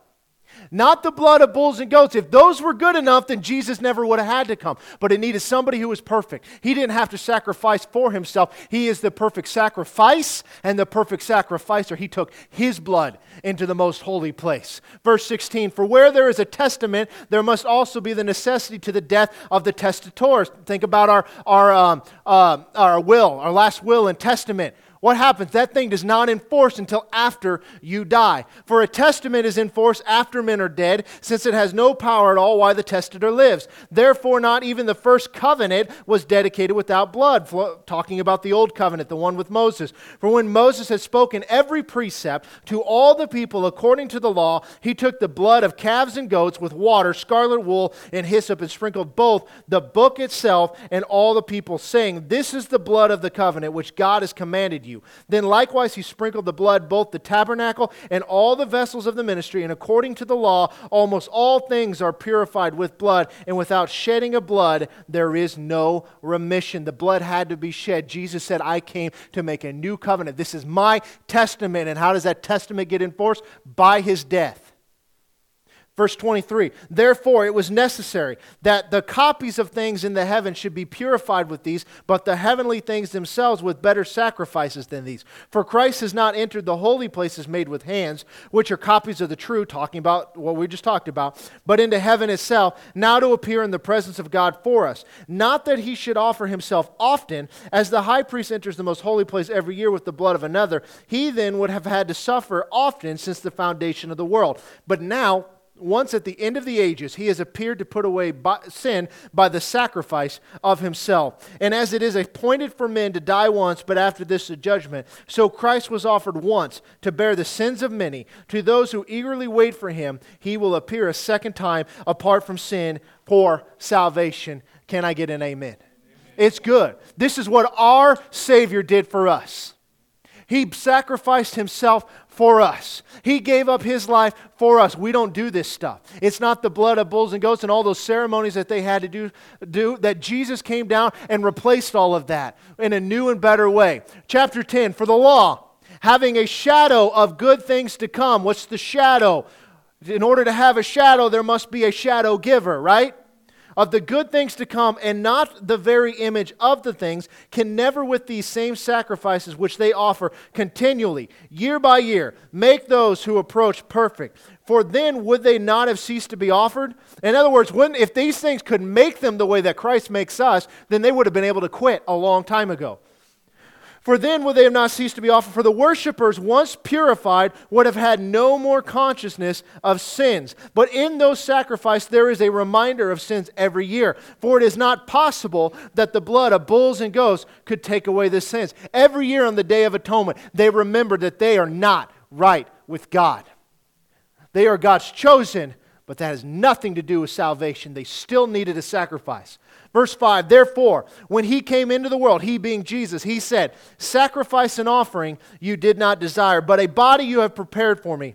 not the blood of bulls and goats. If those were good enough, then Jesus never would have had to come. But it needed somebody who was perfect. He didn't have to sacrifice for himself. He is the perfect sacrifice and the perfect sacrificer. He took his blood into the most holy place. Verse 16 For where there is a testament, there must also be the necessity to the death of the testator. Think about our, our, um, uh, our will, our last will and testament what happens? That thing does not enforce until after you die. For a testament is enforced after men are dead, since it has no power at all while the testator lives. Therefore, not even the first covenant was dedicated without blood. Talking about the old covenant, the one with Moses. For when Moses had spoken every precept to all the people according to the law, he took the blood of calves and goats with water, scarlet wool, and hyssop, and sprinkled both the book itself and all the people, saying, This is the blood of the covenant which God has commanded you you. Then likewise he sprinkled the blood both the tabernacle and all the vessels of the ministry, and according to the law, almost all things are purified with blood, and without shedding of blood, there is no remission. The blood had to be shed. Jesus said, I came to make a new covenant. This is my testament. And how does that testament get enforced? By his death. Verse 23 Therefore, it was necessary that the copies of things in the heaven should be purified with these, but the heavenly things themselves with better sacrifices than these. For Christ has not entered the holy places made with hands, which are copies of the true, talking about what we just talked about, but into heaven itself, now to appear in the presence of God for us. Not that he should offer himself often, as the high priest enters the most holy place every year with the blood of another. He then would have had to suffer often since the foundation of the world. But now, once at the end of the ages, he has appeared to put away by, sin by the sacrifice of himself. And as it is appointed for men to die once, but after this the judgment, so Christ was offered once to bear the sins of many. To those who eagerly wait for him, he will appear a second time apart from sin for salvation. Can I get an amen? amen? It's good. This is what our Savior did for us. He sacrificed himself for us. He gave up his life for us. We don't do this stuff. It's not the blood of bulls and goats and all those ceremonies that they had to do, do that Jesus came down and replaced all of that in a new and better way. Chapter 10 For the law, having a shadow of good things to come. What's the shadow? In order to have a shadow, there must be a shadow giver, right? Of the good things to come and not the very image of the things, can never, with these same sacrifices which they offer continually, year by year, make those who approach perfect. For then would they not have ceased to be offered? In other words, if these things could make them the way that Christ makes us, then they would have been able to quit a long time ago. For then would they have not ceased to be offered. For the worshippers, once purified, would have had no more consciousness of sins. But in those sacrifices, there is a reminder of sins every year. For it is not possible that the blood of bulls and goats could take away the sins. Every year on the Day of Atonement, they remember that they are not right with God. They are God's chosen, but that has nothing to do with salvation. They still needed a sacrifice. Verse 5 Therefore, when he came into the world, he being Jesus, he said, Sacrifice and offering you did not desire, but a body you have prepared for me.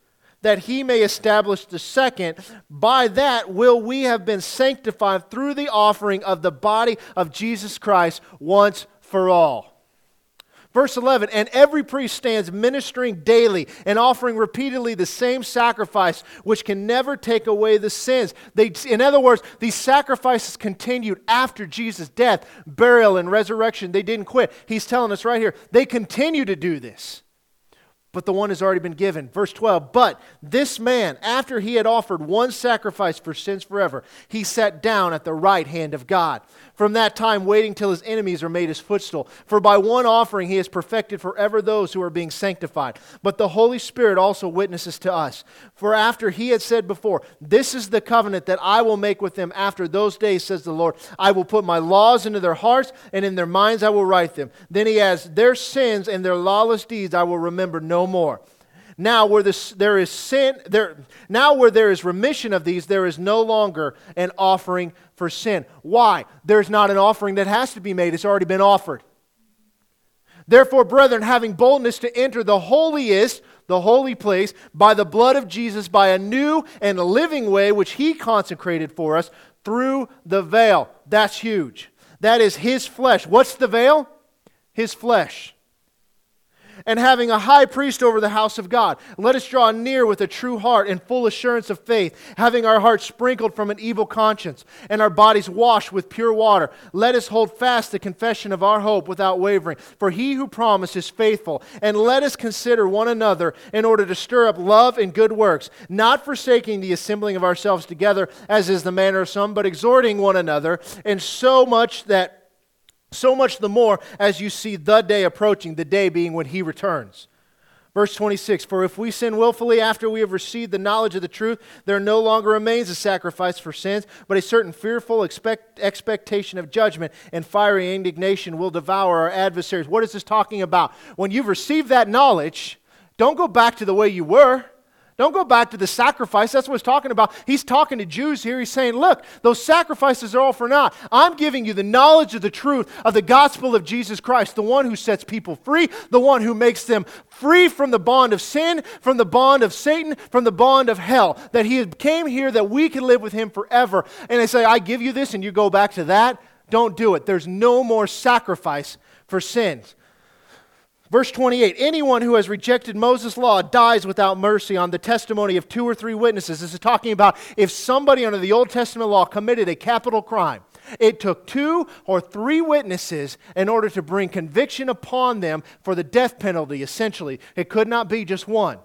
that he may establish the second. By that will we have been sanctified through the offering of the body of Jesus Christ once for all. Verse 11, and every priest stands ministering daily and offering repeatedly the same sacrifice, which can never take away the sins. They, in other words, these sacrifices continued after Jesus' death, burial, and resurrection. They didn't quit. He's telling us right here, they continue to do this but the one has already been given. Verse 12, but this man, after he had offered one sacrifice for sins forever, he sat down at the right hand of God. From that time, waiting till his enemies are made his footstool. For by one offering he has perfected forever those who are being sanctified. But the Holy Spirit also witnesses to us. For after he had said before, This is the covenant that I will make with them after those days, says the Lord. I will put my laws into their hearts, and in their minds I will write them. Then he adds, Their sins and their lawless deeds I will remember no no more. Now where this, there is sin, there, now where there is remission of these, there is no longer an offering for sin. Why? There's not an offering that has to be made. It's already been offered. Therefore, brethren, having boldness to enter the holiest, the holy place, by the blood of Jesus, by a new and living way which he consecrated for us through the veil. That's huge. That is his flesh. What's the veil? His flesh and having a high priest over the house of God. Let us draw near with a true heart and full assurance of faith, having our hearts sprinkled from an evil conscience and our bodies washed with pure water. Let us hold fast the confession of our hope without wavering, for he who promised is faithful. And let us consider one another in order to stir up love and good works, not forsaking the assembling of ourselves together, as is the manner of some, but exhorting one another, and so much that so much the more as you see the day approaching, the day being when he returns. Verse 26 For if we sin willfully after we have received the knowledge of the truth, there no longer remains a sacrifice for sins, but a certain fearful expect, expectation of judgment and fiery indignation will devour our adversaries. What is this talking about? When you've received that knowledge, don't go back to the way you were. Don't go back to the sacrifice. That's what he's talking about. He's talking to Jews here. He's saying, Look, those sacrifices are all for naught. I'm giving you the knowledge of the truth of the gospel of Jesus Christ, the one who sets people free, the one who makes them free from the bond of sin, from the bond of Satan, from the bond of hell. That he came here that we can live with him forever. And they say, I give you this, and you go back to that. Don't do it. There's no more sacrifice for sins. Verse 28 Anyone who has rejected Moses' law dies without mercy on the testimony of two or three witnesses. This is talking about if somebody under the Old Testament law committed a capital crime It took two or three witnesses in order to bring conviction upon them for the death penalty, essentially. It could not be just one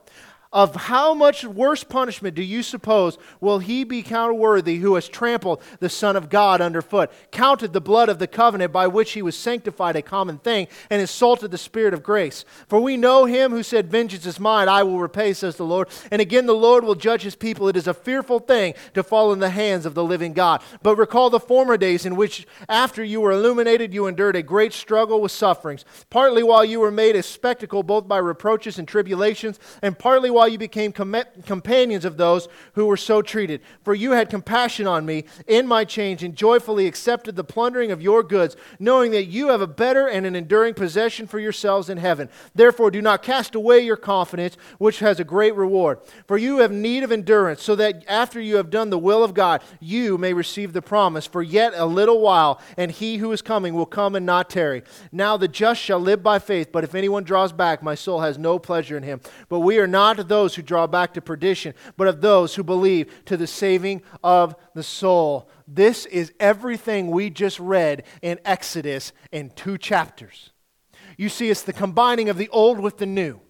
of how much worse punishment do you suppose will he be counted worthy who has trampled the Son of God underfoot, counted the blood of the covenant by which he was sanctified a common thing, and insulted the Spirit of grace? For we know him who said, Vengeance is mine, I will repay, says the Lord. And again, the Lord will judge his people. It is a fearful thing to fall in the hands of the living God. But recall the former days in which, after you were illuminated, you endured a great struggle with sufferings, partly while you were made a spectacle both by reproaches and tribulations, and partly while you became com- companions of those who were so treated. For you had compassion on me in my change and joyfully accepted the plundering of your goods, knowing that you have a better and an enduring possession for yourselves in heaven. Therefore, do not cast away your confidence, which has a great reward. For you have need of endurance, so that after you have done the will of God, you may receive the promise. For yet a little while, and he who is coming will come and not tarry. Now the just shall live by faith, but if anyone draws back, my soul has no pleasure in him. But we are not those who draw back to perdition, but of those who believe to the saving of the soul. This is everything we just read in Exodus in two chapters. You see, it's the combining of the old with the new.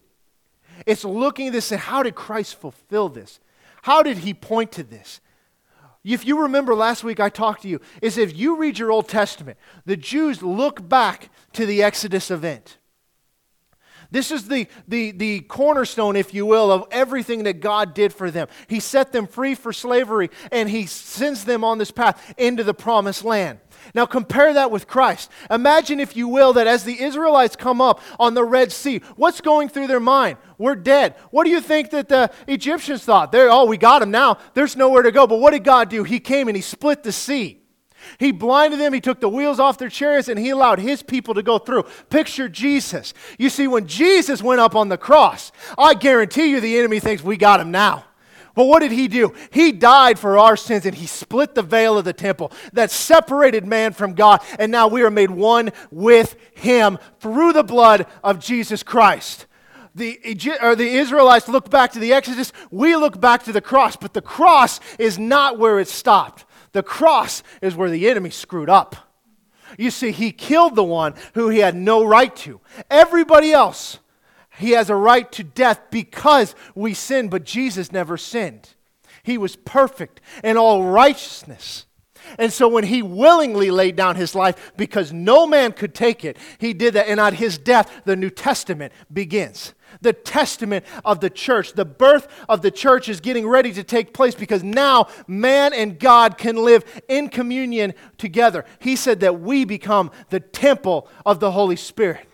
It's looking at this and how did Christ fulfill this? How did he point to this? If you remember last week, I talked to you, is if you read your Old Testament, the Jews look back to the Exodus event. This is the, the, the cornerstone, if you will, of everything that God did for them. He set them free for slavery and He sends them on this path into the promised land. Now, compare that with Christ. Imagine, if you will, that as the Israelites come up on the Red Sea, what's going through their mind? We're dead. What do you think that the Egyptians thought? They're, oh, we got them now. There's nowhere to go. But what did God do? He came and He split the sea. He blinded them, he took the wheels off their chariots, and he allowed his people to go through. Picture Jesus. You see, when Jesus went up on the cross, I guarantee you the enemy thinks we got him now. But what did he do? He died for our sins and he split the veil of the temple that separated man from God. And now we are made one with him through the blood of Jesus Christ. The, or the Israelites look back to the Exodus, we look back to the cross, but the cross is not where it stopped. The cross is where the enemy screwed up. You see, he killed the one who he had no right to. Everybody else, he has a right to death because we sinned, but Jesus never sinned. He was perfect in all righteousness. And so when he willingly laid down his life because no man could take it, he did that. And at his death, the New Testament begins the testament of the church. The birth of the church is getting ready to take place because now man and God can live in communion together. He said that we become the temple of the Holy Spirit.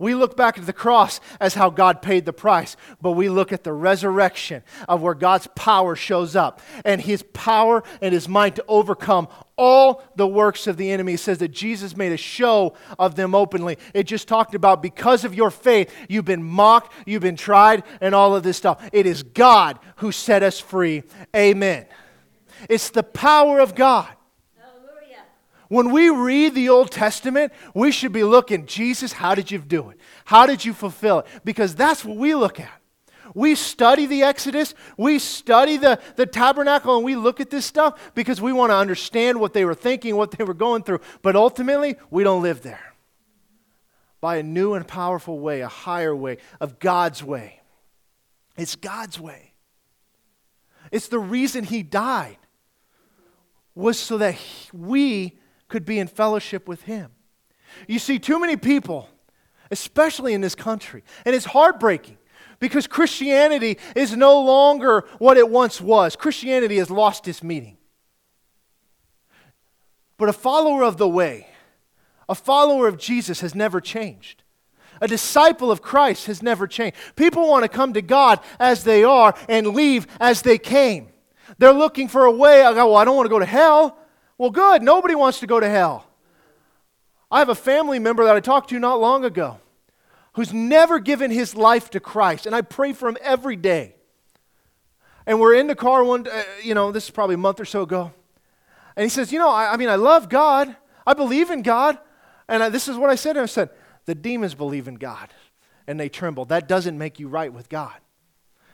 We look back at the cross as how God paid the price, but we look at the resurrection of where God's power shows up and his power and his might to overcome all the works of the enemy. It says that Jesus made a show of them openly. It just talked about because of your faith, you've been mocked, you've been tried, and all of this stuff. It is God who set us free. Amen. It's the power of God. When we read the Old Testament, we should be looking, Jesus, how did you do it? How did you fulfill it? Because that's what we look at. We study the Exodus, we study the, the tabernacle, and we look at this stuff because we want to understand what they were thinking, what they were going through. But ultimately, we don't live there. By a new and powerful way, a higher way, of God's way. It's God's way. It's the reason He died, was so that we could be in fellowship with Him. You see, too many people, especially in this country, and it's heartbreaking because Christianity is no longer what it once was. Christianity has lost its meaning. But a follower of the way, a follower of Jesus has never changed. A disciple of Christ has never changed. People want to come to God as they are and leave as they came. They're looking for a way. I go, well, I don't want to go to hell. Well, good. Nobody wants to go to hell. I have a family member that I talked to not long ago who's never given his life to Christ, and I pray for him every day. And we're in the car one, uh, you know, this is probably a month or so ago, and he says, "You know, I, I mean, I love God. I believe in God." And I, this is what I said to him. I said, "The demons believe in God, and they tremble. That doesn't make you right with God.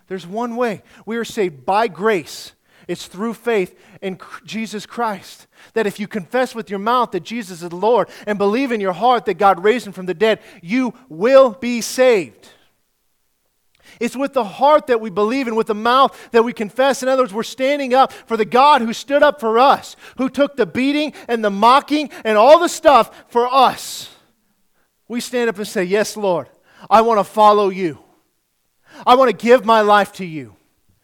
There's one way. We are saved by grace." It's through faith in Jesus Christ. That if you confess with your mouth that Jesus is Lord and believe in your heart that God raised him from the dead, you will be saved. It's with the heart that we believe and with the mouth that we confess. In other words, we're standing up for the God who stood up for us, who took the beating and the mocking and all the stuff for us. We stand up and say, Yes, Lord, I want to follow you. I want to give my life to you.